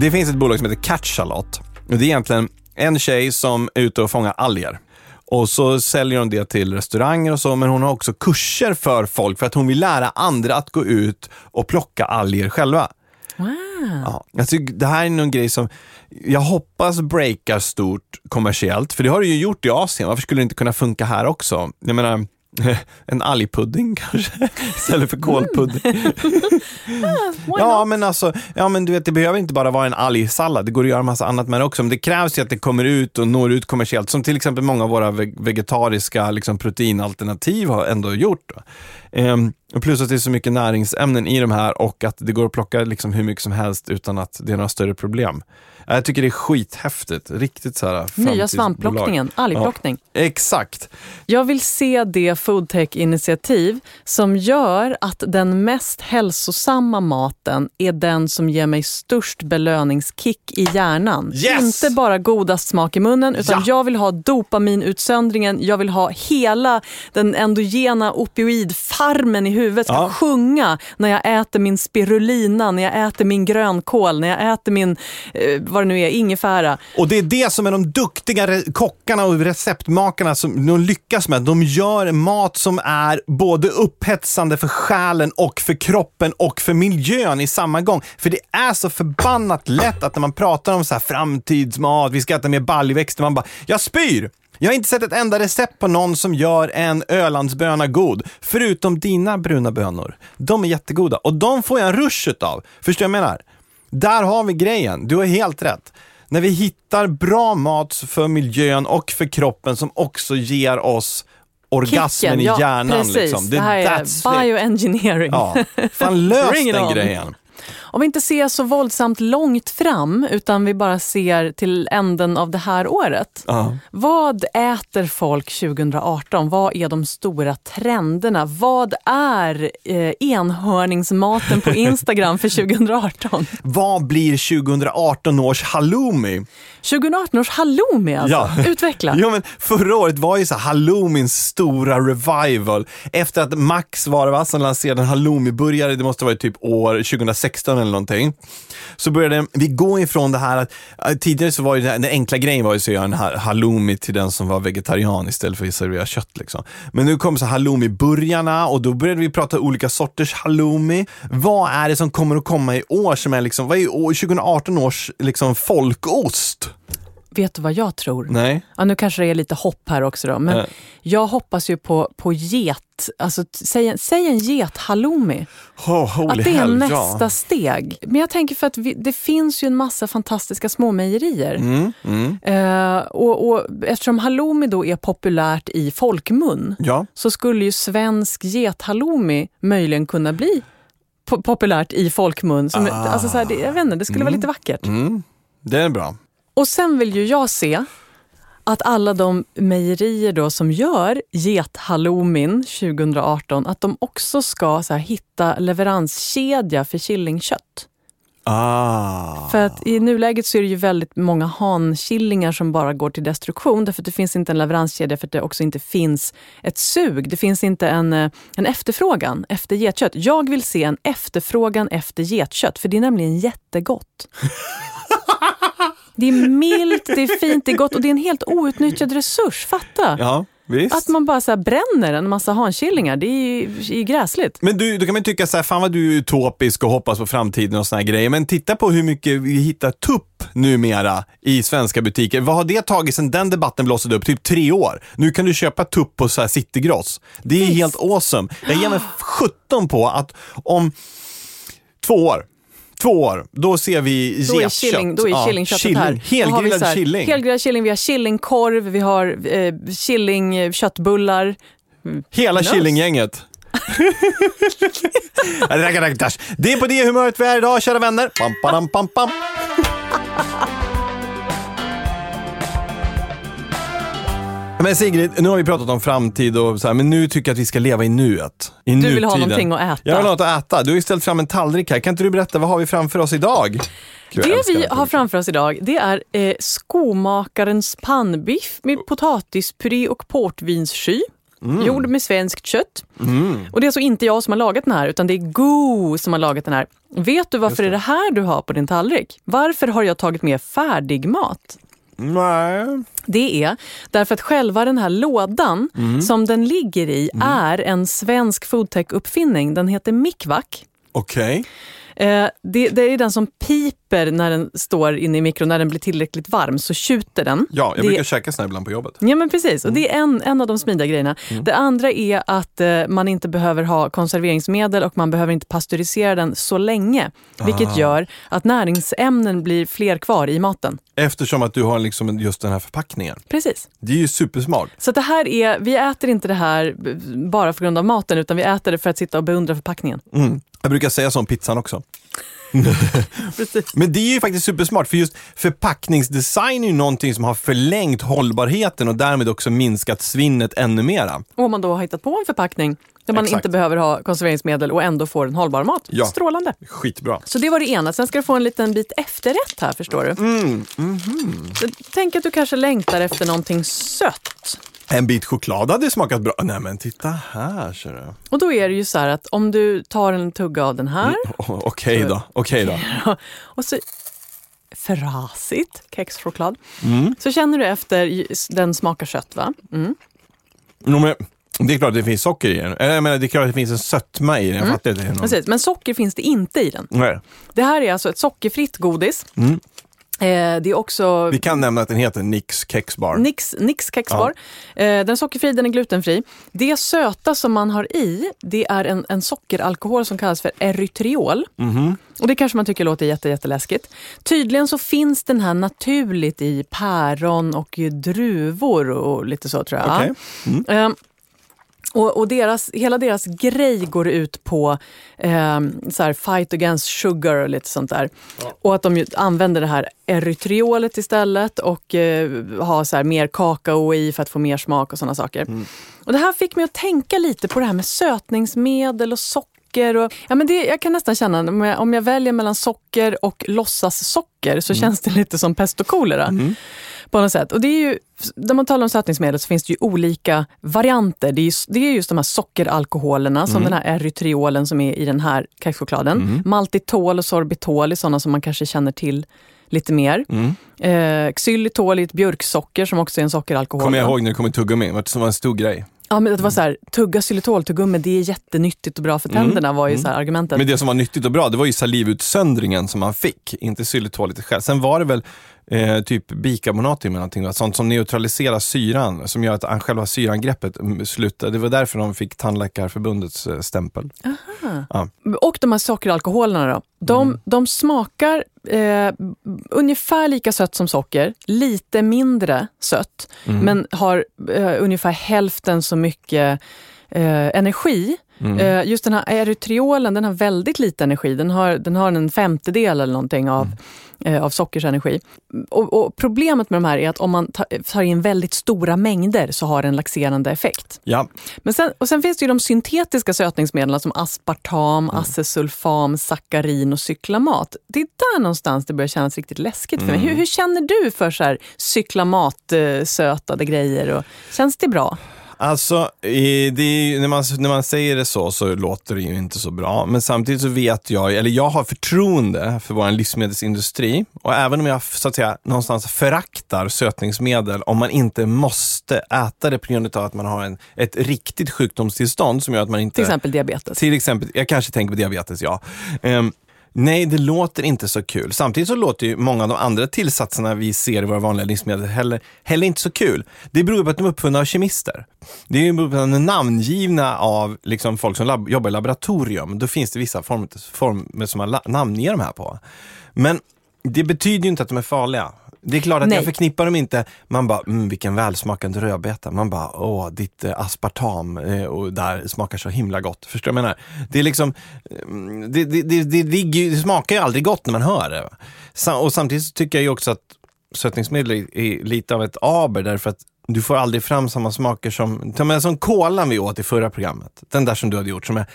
Det finns ett bolag som heter Catchalot. Det är egentligen en tjej som är ute och fångar alger. Och så säljer hon det till restauranger och så, men hon har också kurser för folk för att hon vill lära andra att gå ut och plocka alger själva. Wow. Ja, jag tycker det här är någon grej som jag hoppas breakar stort kommersiellt, för det har det ju gjort i Asien. Varför skulle det inte kunna funka här också? Jag menar, en algpudding kanske, istället för kolpudding. Mm. ja, men alltså, ja, men du vet, det behöver inte bara vara en algsallad. Det går att göra massa annat med det också. Men det krävs ju att det kommer ut och når ut kommersiellt, som till exempel många av våra vegetariska liksom, proteinalternativ har ändå gjort. Ehm, plus att det är så mycket näringsämnen i de här och att det går att plocka liksom, hur mycket som helst utan att det är några större problem. Jag tycker det är skithäftigt. Riktigt så här Nya svampplockningen, algplockning. Ja, exakt. Jag vill se det foodtech-initiativ som gör att den mest hälsosamma maten är den som ger mig störst belöningskick i hjärnan. Yes! Inte bara godast smak i munnen, utan ja. jag vill ha dopaminutsöndringen, jag vill ha hela den endogena opioidfarmen i huvudet ska ja. sjunga när jag äter min spirulina, när jag äter min grönkål, när jag äter min eh, vad det nu är, ingefära. Och det är det som är de duktiga kockarna och receptmakarna som de lyckas med. De gör mat som är både upphetsande för själen och för kroppen och för miljön i samma gång. För det är så förbannat lätt att när man pratar om så här framtidsmat, vi ska äta mer baljväxter, man bara, jag spyr! Jag har inte sett ett enda recept på någon som gör en Ölandsböna god, förutom dina bruna bönor. De är jättegoda och de får jag en rush utav. Förstår du vad jag menar? Där har vi grejen, du har helt rätt. När vi hittar bra mat för miljön och för kroppen som också ger oss orgasmen Kicken, i ja, hjärnan. Precis. Liksom. Det, här är bioengineering. Ja, fan lös den grejen. Om vi inte ser så våldsamt långt fram utan vi bara ser till änden av det här året. Ja. Vad äter folk 2018? Vad är de stora trenderna? Vad är eh, enhörningsmaten på Instagram för 2018? Vad blir 2018 års halloumi? 2018 års halloumi alltså. Utveckla. Ja, men förra året var ju så halloumins stora revival. Efter att Max var det va, som lanserade en halloumi-burgare, det måste varit typ år 2016 eller någonting. Så började vi gå ifrån det här att, tidigare så var ju den enkla grejen var ju att göra en halloumi till den som var vegetarian istället för att servera kött liksom. Men nu kom så halloumi-burgarna och då började vi prata olika sorters halloumi. Vad är det som kommer att komma i år som är liksom, vad är 2018 års liksom folkost? Vet du vad jag tror? Nej. Ja, nu kanske det är lite hopp här också då, men Eh. jag hoppas ju på, på get. Alltså, säg, en- säg en get-halloumi. Oh, Att det är hell, nästa ja. steg. Men jag tänker för att vi, det finns ju en massa fantastiska småmejerier. Mm, mm. Eh, och, och eftersom halloumi då är populärt i folkmun Ja. så skulle ju svensk gethalloumi möjligen kunna bli po- populärt i folkmun. Som, Ah. alltså så här, det, jag vet inte, det skulle vara lite vackert. Mm. Det är bra. Och sen vill ju jag se att alla de mejerier då som gör gethalloumin 2018, att de också ska så här, hitta leveranskedja för killingkött. Ah. För att i nuläget så är det ju väldigt många hankillingar som bara går till destruktion därför att det finns inte en leveranskedja för att det också inte finns ett sug. Det finns inte en, eh, en efterfrågan efter getkött. Jag vill se en efterfrågan efter getkött för det är nämligen jättegott. Det är milt, det är fint, det är gott och det är en helt outnyttjad resurs. Fatta! Ja, visst. Att man bara så bränner en massa hankillingar, det är ju det är gräsligt. Men du, då kan man tycka så här, fan vad du är utopisk och hoppas på framtiden och såna här grejer. Men titta på hur mycket vi hittar tupp numera i svenska butiker. Vad har det tagit sedan den debatten blossade upp? Typ tre år. Nu kan du köpa tupp på så här Citygross. Det är Visst. helt awesome. Jag ger mig 17 på att om två år, två år, då ser vi Då är, getkött. killing, då är Ja, killingköttet killing. här. Helgrillad här, killing. Helgrillad killing, vi har killingkorv, vi har eh, killingköttbullar. Hela Nice. Killinggänget. Det är på det humöret vi är idag, kära vänner. Pam, padam, pam, pam. Men Sigrid, nu har vi pratat om framtid och så här, men nu tycker jag att vi ska leva i nuet. I Du vill ha nutiden. någonting att äta. Jag vill ha något att äta. Du har ju ställt fram en tallrik här. Kan inte du berätta, vad har vi framför oss idag? Gud, Det vi har framför oss idag det är eh, skomakarens pannbiff med potatispuré och portvinssky. Mm. Gjord med svenskt kött. Och det är alltså inte jag som har lagat den här, utan det är Go som har lagat den här. Vet du varför det. är det här du har på din tallrik? Varför har jag tagit med färdigmat? Nej. Det är därför att själva den här lådan Mm. som den ligger i är en svensk foodtech-uppfinning. Den heter Mikvak. Okej. Eh, det, det är den som piper när den står inne i mikron. När den blir tillräckligt varm så tjuter den. Ja, jag det, brukar käka såna ibland på jobbet. Ja men precis, och det är en, en av de smidiga grejerna. Mm. Det andra är att eh, man inte behöver ha konserveringsmedel och man behöver inte pasteurisera den så länge. Vilket Ah. gör att näringsämnen blir fler kvar i maten. Eftersom att du har liksom just den här förpackningen. Precis. Det är ju supersmart. Så det här är, vi äter inte det här bara för grund av maten utan vi äter det för att sitta och beundra förpackningen. Mm. Jag brukar säga så om pizzan också. Men det är ju faktiskt supersmart, för just förpackningsdesign är ju någonting som har förlängt hållbarheten och därmed också minskat svinnet ännu mera. Och om man då har hittat på en förpackning där man Exakt. inte behöver ha konserveringsmedel och ändå får en hållbar mat. Ja. Strålande. Skitbra. Så det var det ena. Sen ska du få en liten bit efterrätt här förstår du. Mm, mhm. Så Tänk att du kanske längtar efter någonting sött. En bit choklad hade smakat bra. Nej men titta här ser du. Och då är det ju så här att om du tar en tugga av den här Oh, Okej då, okej då. och så frasigt kexchoklad. Mm. Så känner du efter, den smakar sött va? Mm. Jo, men det är klart att det finns socker i den. Eller jag menar, det är klart att det finns en sötma i den. Jag fattar inte. det någon- Precis, men socker finns det inte i den. Nej. Det här är alltså ett sockerfritt godis. Mm. Eh, det är också Vi kan nämna att den heter Nix Kexbar. Nix, Nix kexbar. Eh, den är sockerfri, den är glutenfri. Det söta som man har i, det är en, en sockeralkohol som kallas för erytriol. Mhm. Och det kanske man tycker låter jätte, jätteläskigt. Tydligen så finns den här naturligt i päron och druvor och lite så tror jag. Okej. Mm. Eh, och, och deras, hela deras grej går ut på eh, så här, fight against sugar och lite sånt där. Och att de använder det här erytriolet istället och eh, har så här, mer kakao i för att få mer smak och sådana saker. Och det här fick mig att tänka lite på det här med sötningsmedel och socker. Och, ja, men det, jag kan nästan känna, om jag, om jag väljer mellan socker och låtsassocker så känns det lite som pest och kolera. På något sätt. Och det är ju, när man talar om sötningsmedel så finns det ju olika varianter. Det är just, det är just de här sockeralkoholerna, som den här erytriolen som är i den här kexchokladen. Maltitol och sorbitol är sådana som man kanske känner till lite mer. Eh, xylitol är ett björksocker som också är en sockeralkohol. Kommer jag ihåg när det kom i tuggummi, det var en stor grej. Ja, men det var så här, tugga xylitoltuggummi, det är jättenyttigt och bra för tänderna var ju så här argumentet. Men det som var nyttigt och bra, det var ju salivutsöndringen som man fick, inte xylitolet själv. Sen var det väl eh, typ bikarbonat med någonting, va? sånt som neutraliserar syran, som gör att själva syraangreppet mm, slutar. Det var därför de fick Tandläkarförbundets eh, stämpel. Ja. Och de här sockeralkoholerna då, de, de smakar eh, ungefär lika sött som socker, lite mindre sött, men har eh, ungefär hälften så mycket eh, energi. Eh, just den här erytriolen, den har väldigt lite energi. Den har, den har en femtedel eller någonting av, eh, av sockers energi. Och, och problemet med de här är att om man ta- tar in väldigt stora mängder så har det en laxerande effekt. Ja, Men sen, och sen finns det ju de syntetiska sötningsmedlen som aspartam, acesulfam, sackarin och cyklamat. Det är där någonstans det börjar kännas riktigt läskigt för mig. Hur, hur känner du för så här cyklamatsötade grejer? Och, känns det bra? Alltså, det ju- när, man, när man säger det så, så låter det ju inte så bra. Men samtidigt så vet jag, eller jag har förtroende för vår livsmedelsindustri. Och även om jag så att säga någonstans föraktar sötningsmedel, om man inte måste äta det på grund av att man har en, ett riktigt sjukdomstillstånd som gör att man inte... Till exempel diabetes. Till exempel, jag kanske tänker på diabetes, ja. Ehm, nej, det låter inte så kul. Samtidigt så låter ju många av de andra tillsatserna vi ser i våra vanliga livsmedel heller, heller inte så kul. Det beror på att de är uppfunna av kemister. Det är ju beror på att de är namngivna av liksom, folk som lab- jobbar i laboratorium. Då finns det vissa former, former som man la- namnger de här på. Men det betyder ju inte att de är farliga. Det är klart att Nej. jag förknippar dem inte, man bara, mm, vilken välsmakande rödbeta. Man bara, åh, ditt eh, aspartam eh, och där smakar så himla gott. Förstår du vad jag menar? Det är liksom, mm, det, det, det, det, smakar ju aldrig gott när man hör det. Och samtidigt så tycker jag ju också att sötningsmedel är- är lite av ett aber därför att du får aldrig fram samma smaker som, ta med som kolan vi åt i förra programmet. Den där som du hade gjort som är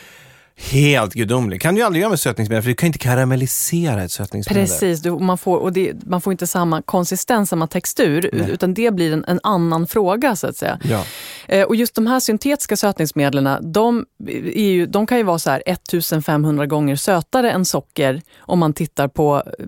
helt gudomlig. Kan du aldrig göra med sötningsmedel för du kan inte karamellisera ett sötningsmedel. Precis, du, man, får, och det, man får inte samma konsistens, samma textur, utan det blir en, en annan fråga så att säga. Ja. Eh, och just de här syntetiska sötningsmedlen, de, ju, de kan ju vara så här 1500 gånger sötare än socker om man tittar på eh,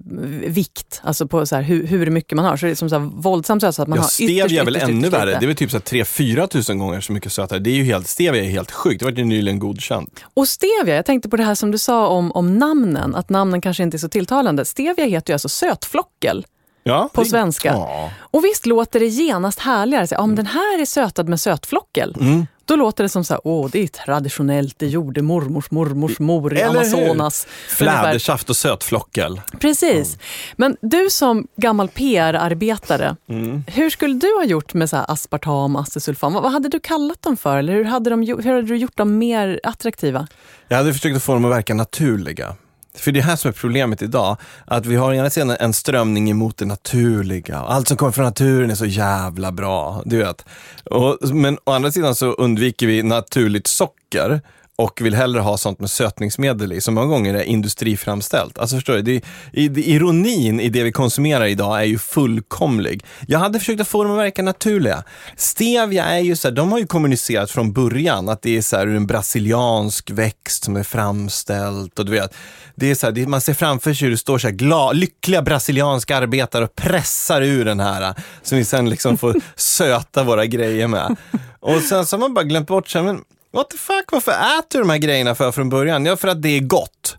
vikt, alltså på så här hur, hur mycket man har. Så det är som så här våldsamt söt så att man Ja, har stevia ytterst, är väl ytterst, ännu ytterst värre. Det är väl typ så här 3-4 tusen gånger så mycket sötare. Det är ju helt, stevia är helt sjukt. Det var ju nyligen godkänt. Och stevia, jag tänkte på det här som du sa om, om namnen, att namnen kanske inte är så tilltalande. Stevia heter ju alltså sötflockel. Ja, På svenska. Ja. Och visst låter det genast härligare. Så, om den här är sötad med sötflockel, Mm. Då låter det som så här, åh det är traditionellt, det gjorde mormors mormors mor i Eller hur? Amazonas. Ungefär. Flädersaft och sötflockel. Precis. Men du som gammal PR-arbetare, Mm. hur skulle du ha gjort med så aspartam, acesulfam? Vad vad hade du kallat dem för? Eller hur hade, de, hur hade du gjort dem mer attraktiva? Jag hade försökt att få dem att verka naturliga. För det är här som är problemet idag, att vi har å ena sidan en strömning emot det naturliga. Allt som kommer från naturen är så jävla bra, du vet. Och, men å andra sidan så undviker vi naturligt socker och vill hellre ha sånt med sötningsmedel i, som många gånger är industriframställt. Alltså förstår du, det, det, ironin i det vi konsumerar idag är ju fullkomlig. Jag hade försökt att få dem att verka naturliga. Stevia är ju så här, de har ju kommunicerat från början att det är så här en brasiliansk växt som är framställt och du vet, det är så här, det, man ser framför sig hur det står så här gla, lyckliga brasilianska arbetare och pressar ur den här, som vi sen liksom får söta våra grejer med. Och sen så har man bara glömt bort, så här, men what the fuck, varför äter du de här grejerna för från början? Ja, för att det är gott.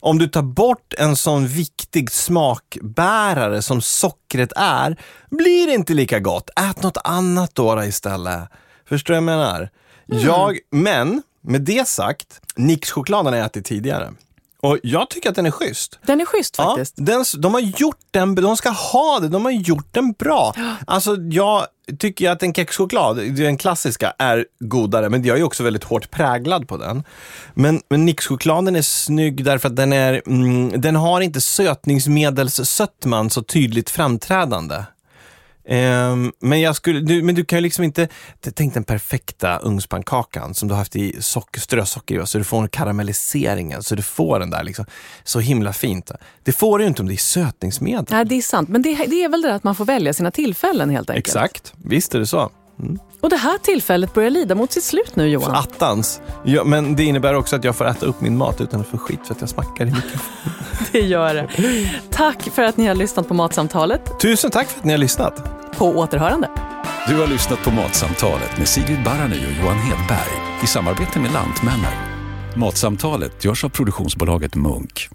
om du tar bort en sån viktig smakbärare som sockret är, blir det inte lika gott. Ät något annat då, istället. Förstår du vad jag menar? Jag, men med det sagt, Nix-chokladen har jag ätit tidigare. Och jag tycker att den är schysst. Den är schysst Ja, faktiskt. den, de har gjort den, de ska ha det, de har gjort den bra. Alltså jag tycker jag att en kexchoklad, den klassiska, är godare, men jag är också väldigt hårt präglad på den. Men, men Nix-chokladen är snygg därför att den, är, mm, den har inte sötningsmedelssötman så tydligt framträdande. Ehm, men, jag skulle, du, men du kan ju liksom inte, tänk den perfekta ugnspannkakan som du har haft i socker, strösocker i, så du får karamelliseringen, så du får den där liksom, så himla fint. Det får du ju inte om det är sötningsmedel. Nej, det är sant. Men det, det är väl det att man får välja sina tillfällen helt enkelt. Exakt, visst är det så. Och det här tillfället börjar lida mot sitt slut nu Johan. Attans. Ja, men det innebär också att jag får äta upp min mat utan att få skit för att jag smackar i mikrofonen. Det gör det. Tack för att ni har lyssnat på Matsamtalet. Tusen tack för att ni har lyssnat. På återhörande. Du har lyssnat på Matsamtalet med Sigrid Barany och Johan Hedberg i samarbete med Lantmännen. Matsamtalet görs av produktionsbolaget Munk.